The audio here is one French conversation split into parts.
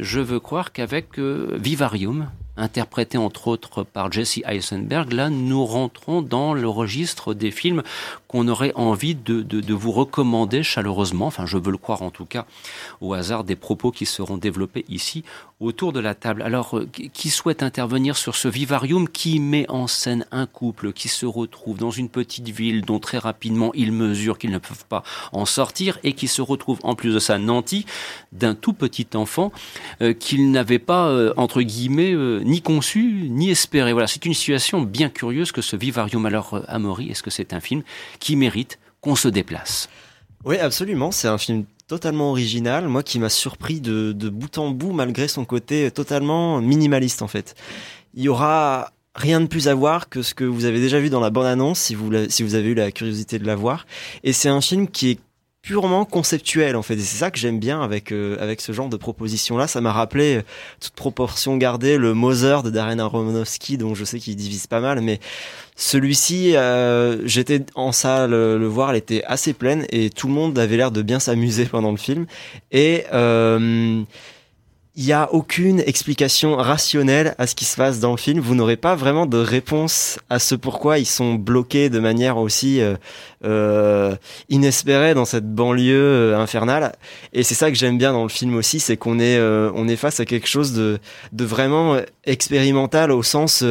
je veux croire qu'avec Vivarium, interprété entre autres par Jesse Eisenberg, là nous rentrons dans le registre des films qu'on aurait envie de, vous recommander chaleureusement, enfin je veux le croire en tout cas, au hasard des propos qui seront développés ici autour de la table. Alors, euh, qui souhaite intervenir sur ce vivarium qui met en scène un couple qui se retrouve dans une petite ville dont très rapidement ils mesurent qu'ils ne peuvent pas en sortir et qui se retrouve en plus de ça nanti d'un tout petit enfant euh, qu'ils n'avaient pas, euh, entre guillemets, ni conçu ni espéré. Voilà, c'est une situation bien curieuse que ce vivarium. Alors, Amaury, est-ce que c'est un film qui mérite qu'on se déplace? Oui, absolument. C'est un film totalement original, moi qui m'a surpris de, de bout en bout malgré son côté totalement minimaliste en fait. Il y aura rien de plus à voir que ce que vous avez déjà vu dans la bande-annonce si vous, si vous avez eu la curiosité de la voir. Et c'est un film qui est purement conceptuel en fait. Et c'est ça que j'aime bien avec euh, avec ce genre de proposition là ça m'a rappelé euh, toute proportion gardée le Mother de Darren Aronofsky dont je sais qu'il divise pas mal. Mais celui-ci euh, j'étais en salle le voir elle était assez pleine et tout le monde avait l'air de bien s'amuser pendant le film. Et il n'y a aucune explication rationnelle à ce qui se passe dans le film. Vous n'aurez pas vraiment de réponse à ce pourquoi ils sont bloqués de manière aussi euh, euh inespérée dans cette banlieue euh, infernale. Et c'est ça que j'aime bien dans le film aussi, c'est qu'on est, euh, on est face à quelque chose de, de vraiment expérimental au sens,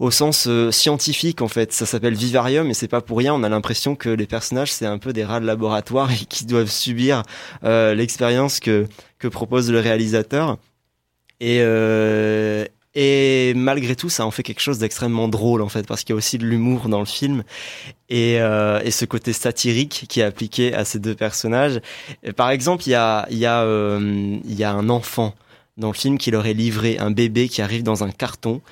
au sens scientifique en fait. Ça s'appelle Vivarium et c'est pas pour rien. On a l'impression que les personnages c'est un peu des rats de laboratoire et qui doivent subir l'expérience que que propose le réalisateur. Et, euh, et malgré tout, ça en fait quelque chose d'extrêmement drôle en fait, parce qu'il y a aussi de l'humour dans le film et, euh, et ce côté satirique qui est appliqué à ces deux personnages. par exemple, il y a, y, a, euh, il y a un enfant dans le film qui leur est livré, un bébé qui arrive dans un carton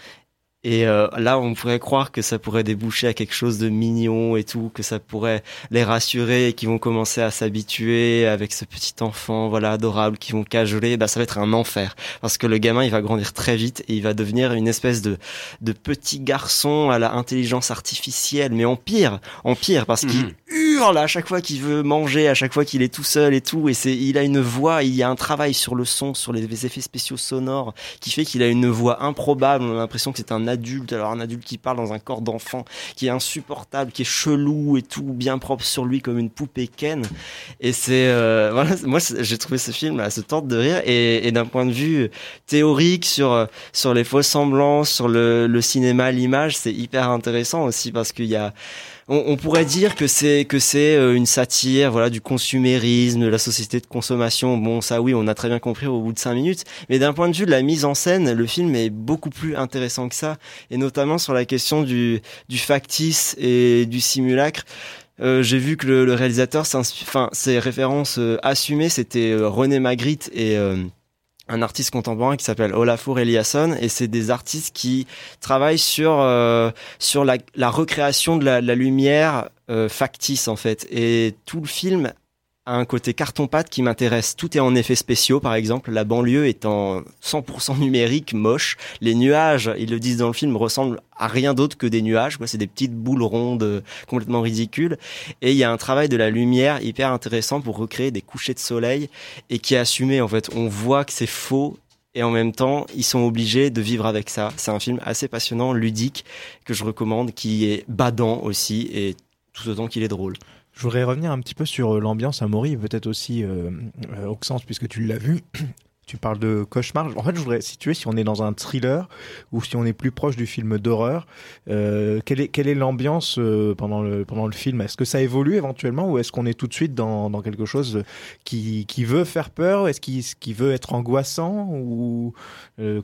et euh, là, on pourrait croire que ça pourrait déboucher à quelque chose de mignon et tout, que ça pourrait les rassurer et qu'ils vont commencer à s'habituer avec ce petit enfant, voilà, adorable, qui vont cajoler. Bah, ça va être un enfer parce que le gamin, il va grandir très vite et il va devenir une espèce de de petit garçon à la intelligence artificielle, mais en pire, en pire, parce qu'il mhm. Hurle à chaque fois qu'il veut manger, à chaque fois qu'il est tout seul et tout. Et c'est, il a une voix, il y a un travail sur le son, sur les effets spéciaux sonores, qui fait qu'il a une voix improbable. On a l'impression que c'est un adulte, alors un adulte qui parle dans un corps d'enfant, qui est insupportable, qui est chelou et tout, bien propre sur lui comme une poupée Ken. Et c'est, euh, voilà, moi j'ai trouvé ce film à se tente de rire et, et d'un point de vue théorique sur sur les faux semblants, sur le, le cinéma, l'image, c'est hyper intéressant aussi parce qu'il y a on, pourrait dire que c'est que c'est euh, une satire, voilà, du consumérisme, de la société de consommation. Bon, ça, oui, on a très bien compris au bout de cinq minutes. Mais d'un point de vue de la mise en scène, le film est beaucoup plus intéressant que ça, et notamment sur la question du du factice et du simulacre. Euh, j'ai vu que le, réalisateur, enfin, ses références euh, assumées, c'était René Magritte et un artiste contemporain qui s'appelle Olafur Eliasson et c'est des artistes qui travaillent sur euh, sur la, recréation de la, la lumière euh, factice en fait. Et tout le film a un côté carton-pâte qui m'intéresse. Tout est en effets spéciaux, par exemple. La banlieue est en 100% numérique, moche. Les nuages, ils le disent dans le film, ressemblent à rien d'autre que des nuages. C'est des petites boules rondes euh, complètement ridicules. Et il y a un travail de la lumière hyper intéressant pour recréer des couchers de soleil et qui est assumé. En fait, on voit que c'est faux et en même temps, ils sont obligés de vivre avec ça. C'est un film assez passionnant, ludique, que je recommande, qui est badant aussi et tout autant qu'il est drôle. Je voudrais revenir un petit peu sur euh, l'ambiance à Maury, peut-être aussi euh, euh Auxence, puisque tu l'as vu. Tu parles de cauchemar. En fait, je voudrais situer si on est dans un thriller ou si on est plus proche du film d'horreur. Euh, quelle est quelle est l'ambiance euh, pendant le pendant le film? Est-ce que ça évolue éventuellement ou est-ce qu'on est tout de suite dans, dans quelque chose qui qui veut faire peur? Est-ce qui qui veut être angoissant ou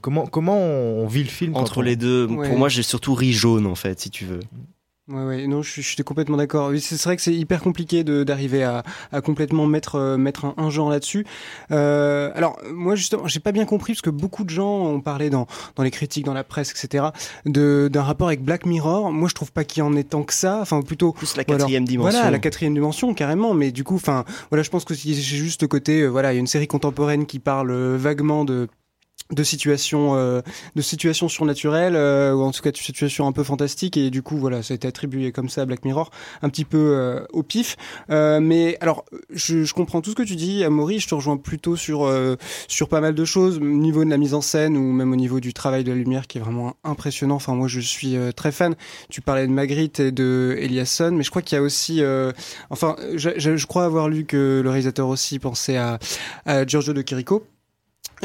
comment comment on vit le film Entre les deux, pour moi, j'ai surtout ri jaune en fait, si tu veux. Ouais, ouais, non, je, je suis complètement d'accord. Oui, c'est vrai que c'est hyper compliqué d'arriver à, à, complètement mettre euh, mettre un, un genre là-dessus. Euh, alors moi justement, j'ai pas bien compris parce que beaucoup de gens ont parlé dans dans les critiques, dans la presse, etc. d'un rapport avec Black Mirror. Moi, je trouve pas qu'il y en ait tant que ça. Enfin, plutôt plus la quatrième dimension. Voilà, la quatrième dimension carrément. Mais du coup, enfin, voilà, je pense que c'est juste le côté, euh, voilà, il y a une série contemporaine qui parle vaguement de de situations euh, de situations surnaturelles euh, ou en tout cas de situations un peu fantastiques et du coup voilà ça a été attribué comme ça à Black Mirror un petit peu euh, au pif. Mais alors je, je, comprends tout ce que tu dis Amaury je te rejoins plutôt sur sur pas mal de choses au niveau de la mise en scène ou même au niveau du travail de la lumière qui est vraiment impressionnant. Enfin moi je suis très fan. Tu parlais de Magritte et de Eliasson mais je crois qu'il y a aussi enfin je, je, crois avoir lu que le réalisateur aussi pensait à, à Giorgio de Chirico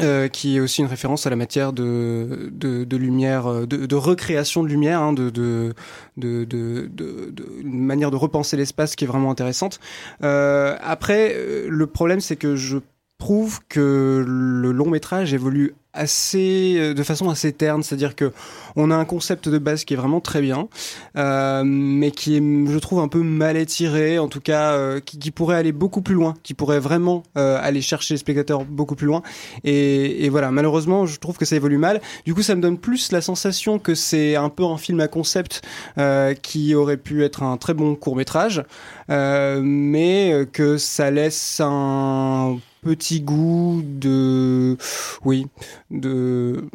euh, qui est aussi une référence à la matière de, de, de lumière, euh, de, de, recréation de lumière, hein, de, de, manière de repenser l'espace qui est vraiment intéressante. Euh, après, euh, le problème, c'est que je prouve que le long métrage évolue assez euh, de façon assez terne, c'est-à-dire que on a un concept de base qui est vraiment très bien, euh, mais qui est, je trouve, un peu mal étiré, en tout cas, euh, qui, pourrait aller beaucoup plus loin, qui pourrait vraiment euh, aller chercher les spectateurs beaucoup plus loin. Et, et, voilà, malheureusement, je trouve que ça évolue mal. Du coup, ça me donne plus la sensation que c'est un peu un film à concept euh, qui aurait pu être un très bon court métrage, mais que ça laisse un petit goût de oui de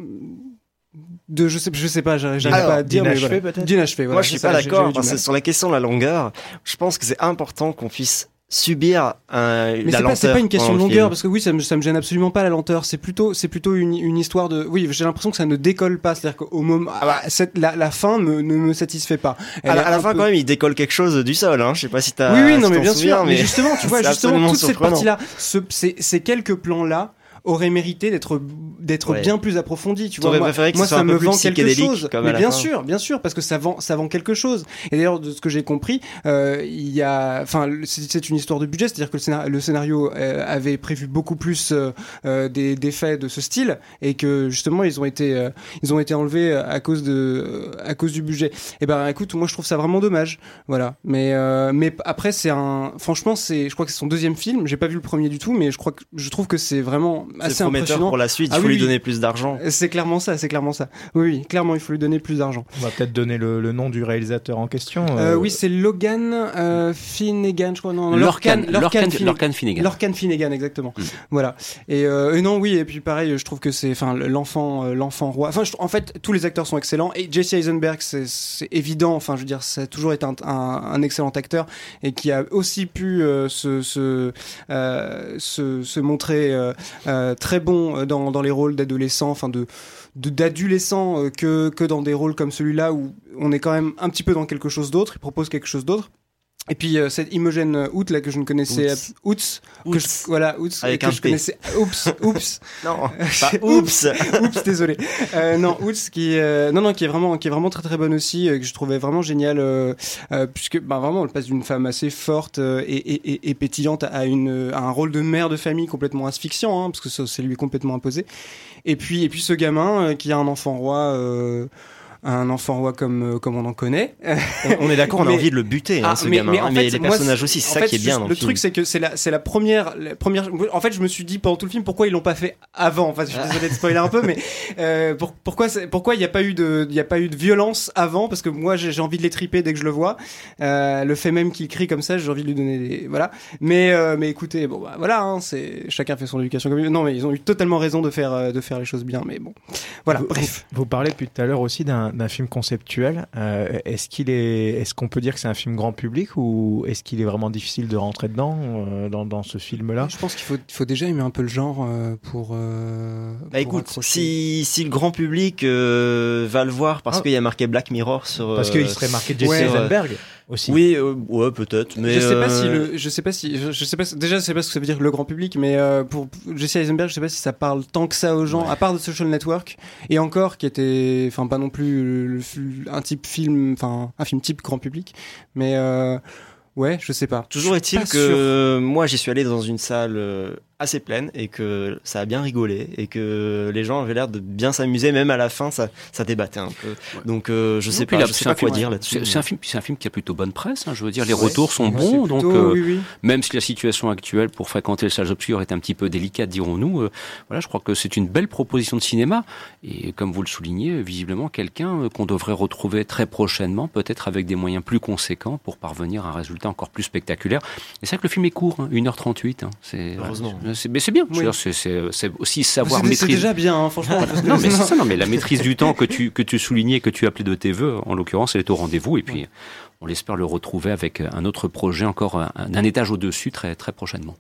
de je sais je sais pas j'arrive pas à dire d'inachevé voilà. peut-être d'inachevé voilà, moi je suis pas d'accord sur la question de la longueur je pense que c'est important qu'on puisse subir un, mais la lenteur. C'est pas une question de longueur parce que oui, ça me, ça me gêne absolument pas la lenteur. C'est plutôt, c'est plutôt une, une histoire de. Oui, j'ai l'impression que ça ne décolle pas. C'est-à-dire qu'au moment, ah bah, cette, la, la fin me, ne me satisfait pas. à la, à la fin, peu... quand même, il décolle quelque chose du sol. Hein. Je sais pas si t'as. Oui, oui, non, si mais bien souviens, sûr. Mais, mais justement, tu vois, justement, toute cette partie-là, ce, ces, ces quelques plans-là aurait mérité d'être d'être Ouais. bien plus approfondi tu vois. Moi, que moi ça me vend quelque chose. comme mais bien fin. sûr bien sûr parce que ça vend ça vend quelque chose. Et d'ailleurs de ce que j'ai compris euh, il y a enfin c'est une histoire de budget c'est-à-dire que le scénario, le scénario euh, avait prévu beaucoup plus euh, euh, des d'effets de ce style et que justement ils ont été euh, ils ont été enlevés à cause de à cause du budget. Et ben écoute moi je trouve ça vraiment dommage. Voilà. Mais euh, mais après c'est un franchement c'est je crois que c'est son deuxième film. J'ai pas vu le premier du tout mais je crois que je trouve que c'est vraiment assez prometteur impressionnant pour la suite. Il Ah faut oui, lui oui. donner plus d'argent. c'est clairement ça, c'est clairement ça. Oui, oui, clairement, il faut lui donner plus d'argent. On va peut-être donner le, le nom du réalisateur en question. Euh, oui, c'est Logan euh, Finnegan, je crois. Non, Lorcan, Lorcan, Lorcan, Finnegan. Lorcan Finnegan. Exactement. Mm. Voilà. Et, euh, et non, oui, et puis pareil, je trouve que c'est, enfin, l'enfant, euh, l'enfant roi. Enfin, je- en fait, tous les acteurs sont excellents. Et Jesse Eisenberg, c'est c'est évident. Enfin, je veux dire, ça a toujours été un, un, un excellent acteur et qui a aussi pu euh, se, se, euh, se, se montrer euh, euh, très bon dans, dans les rôles d'adolescents, enfin de de- d'adolescents euh, que que dans des rôles comme celui-là où on est quand même un petit peu dans quelque chose d'autre. Il propose quelque chose d'autre. Et puis euh, cette Imogen Out là que je ne connaissais Outs. Outs, que je, voilà Outs Avec que un je P. connaissais oups oups Non, pas oups. oups désolé euh, non Outs qui euh, non non qui est vraiment qui est vraiment très très bonne aussi euh, que je trouvais vraiment génial euh, euh, puisque bah vraiment elle passe d'une femme assez forte euh, et, et, et, et pétillante à une à un rôle de mère de famille complètement asphyxiant hein, parce que ça c'est lui complètement imposé et puis et puis ce gamin euh, qui a un enfant roi euh, un enfant roi comme euh, comme on en connaît On, on est d'accord, on a envie de le buter, hein, Ah, ce mais- gamin. mais en hein, Mais fait, les moi, personnages aussi, c'est ça fait, qui est bien dans le le truc, film. c'est que c'est la, c'est la première, la première. En fait, je me suis dit pendant tout le film pourquoi ils l'ont pas fait avant? Enfin, je suis désolé de spoiler un peu, mais euh, pour- pourquoi, il n'y a pas eu de, il y a pas eu de violence avant? Parce que moi, j'ai envie de les triper dès que je le vois. Euh, le fait même qu'il crie comme ça, j'ai envie de lui donner des, voilà. Mais, euh, mais écoutez, bon, bah, voilà, hein, c'est chacun fait son éducation comme il veut. Non, mais ils ont eu totalement raison de faire, de faire les choses bien. Mais bon, voilà. Vous- Bref. Vous parlez depuis tout à l'heure aussi d'un d'un film conceptuel. Euh, est-ce qu'il est, est-ce qu'on peut dire que c'est un film grand public ou est-ce qu'il est vraiment difficile de rentrer dedans euh, dans, dans ce film-là? Je pense qu'il faut, il faut déjà aimer un peu le genre euh, pour. Euh, Bah pour écoute, si, si le grand public euh, va le voir parce Ah. qu'il y a marqué Black Mirror sur... Parce euh, qu'il serait marqué Jesse ouais. Aussi. Oui, euh, ouais, peut-être. Mais je sais pas euh, si le, je sais pas si, je, je sais pas, déjà je sais pas ce que ça veut dire le grand public, mais euh, pour Jesse Eisenberg, je sais pas si ça parle tant que ça aux gens, à part de Social Network, et encore qui était, enfin pas non plus le- le- un type film, enfin un film type grand public, mais euh, ouais, je sais pas. Toujours est-il que pas moi j'y suis allé dans une salle euh, assez pleine et que ça a bien rigolé et que les gens avaient l'air de bien s'amuser, même à la fin ça, ça débattait un peu. Donc euh, je sais Non, pas, je sais pas quoi film- dire là-dessus. C'est un film, c'est un film qui a plutôt bonne presse. hein, je veux dire, les Ouais. retours sont Ouais, bons. Donc, euh, oui, oui. même si la situation actuelle pour fréquenter les salles obscures est un petit peu délicate, dirons-nous, euh, voilà, je crois que c'est une belle proposition de cinéma. Et comme vous le soulignez, visiblement quelqu'un qu'on devrait retrouver très prochainement, peut-être avec des moyens plus conséquents pour parvenir à un résultat encore plus spectaculaire. Et c'est vrai que le film est court, hein, 1h38. Hein, c'est Heureusement. C'est- mais c'est bien. C'est aussi savoir maîtriser. C'est déjà bien, hein, franchement. non, mais c'est ça. Non, mais la maîtrise du temps que tu que tu soulignais, que tu appelais de tes voeux, en l'occurrence, elle est au rendez-vous. Et puis, on l'espère le retrouver avec un autre projet encore un étage au-dessus très très prochainement.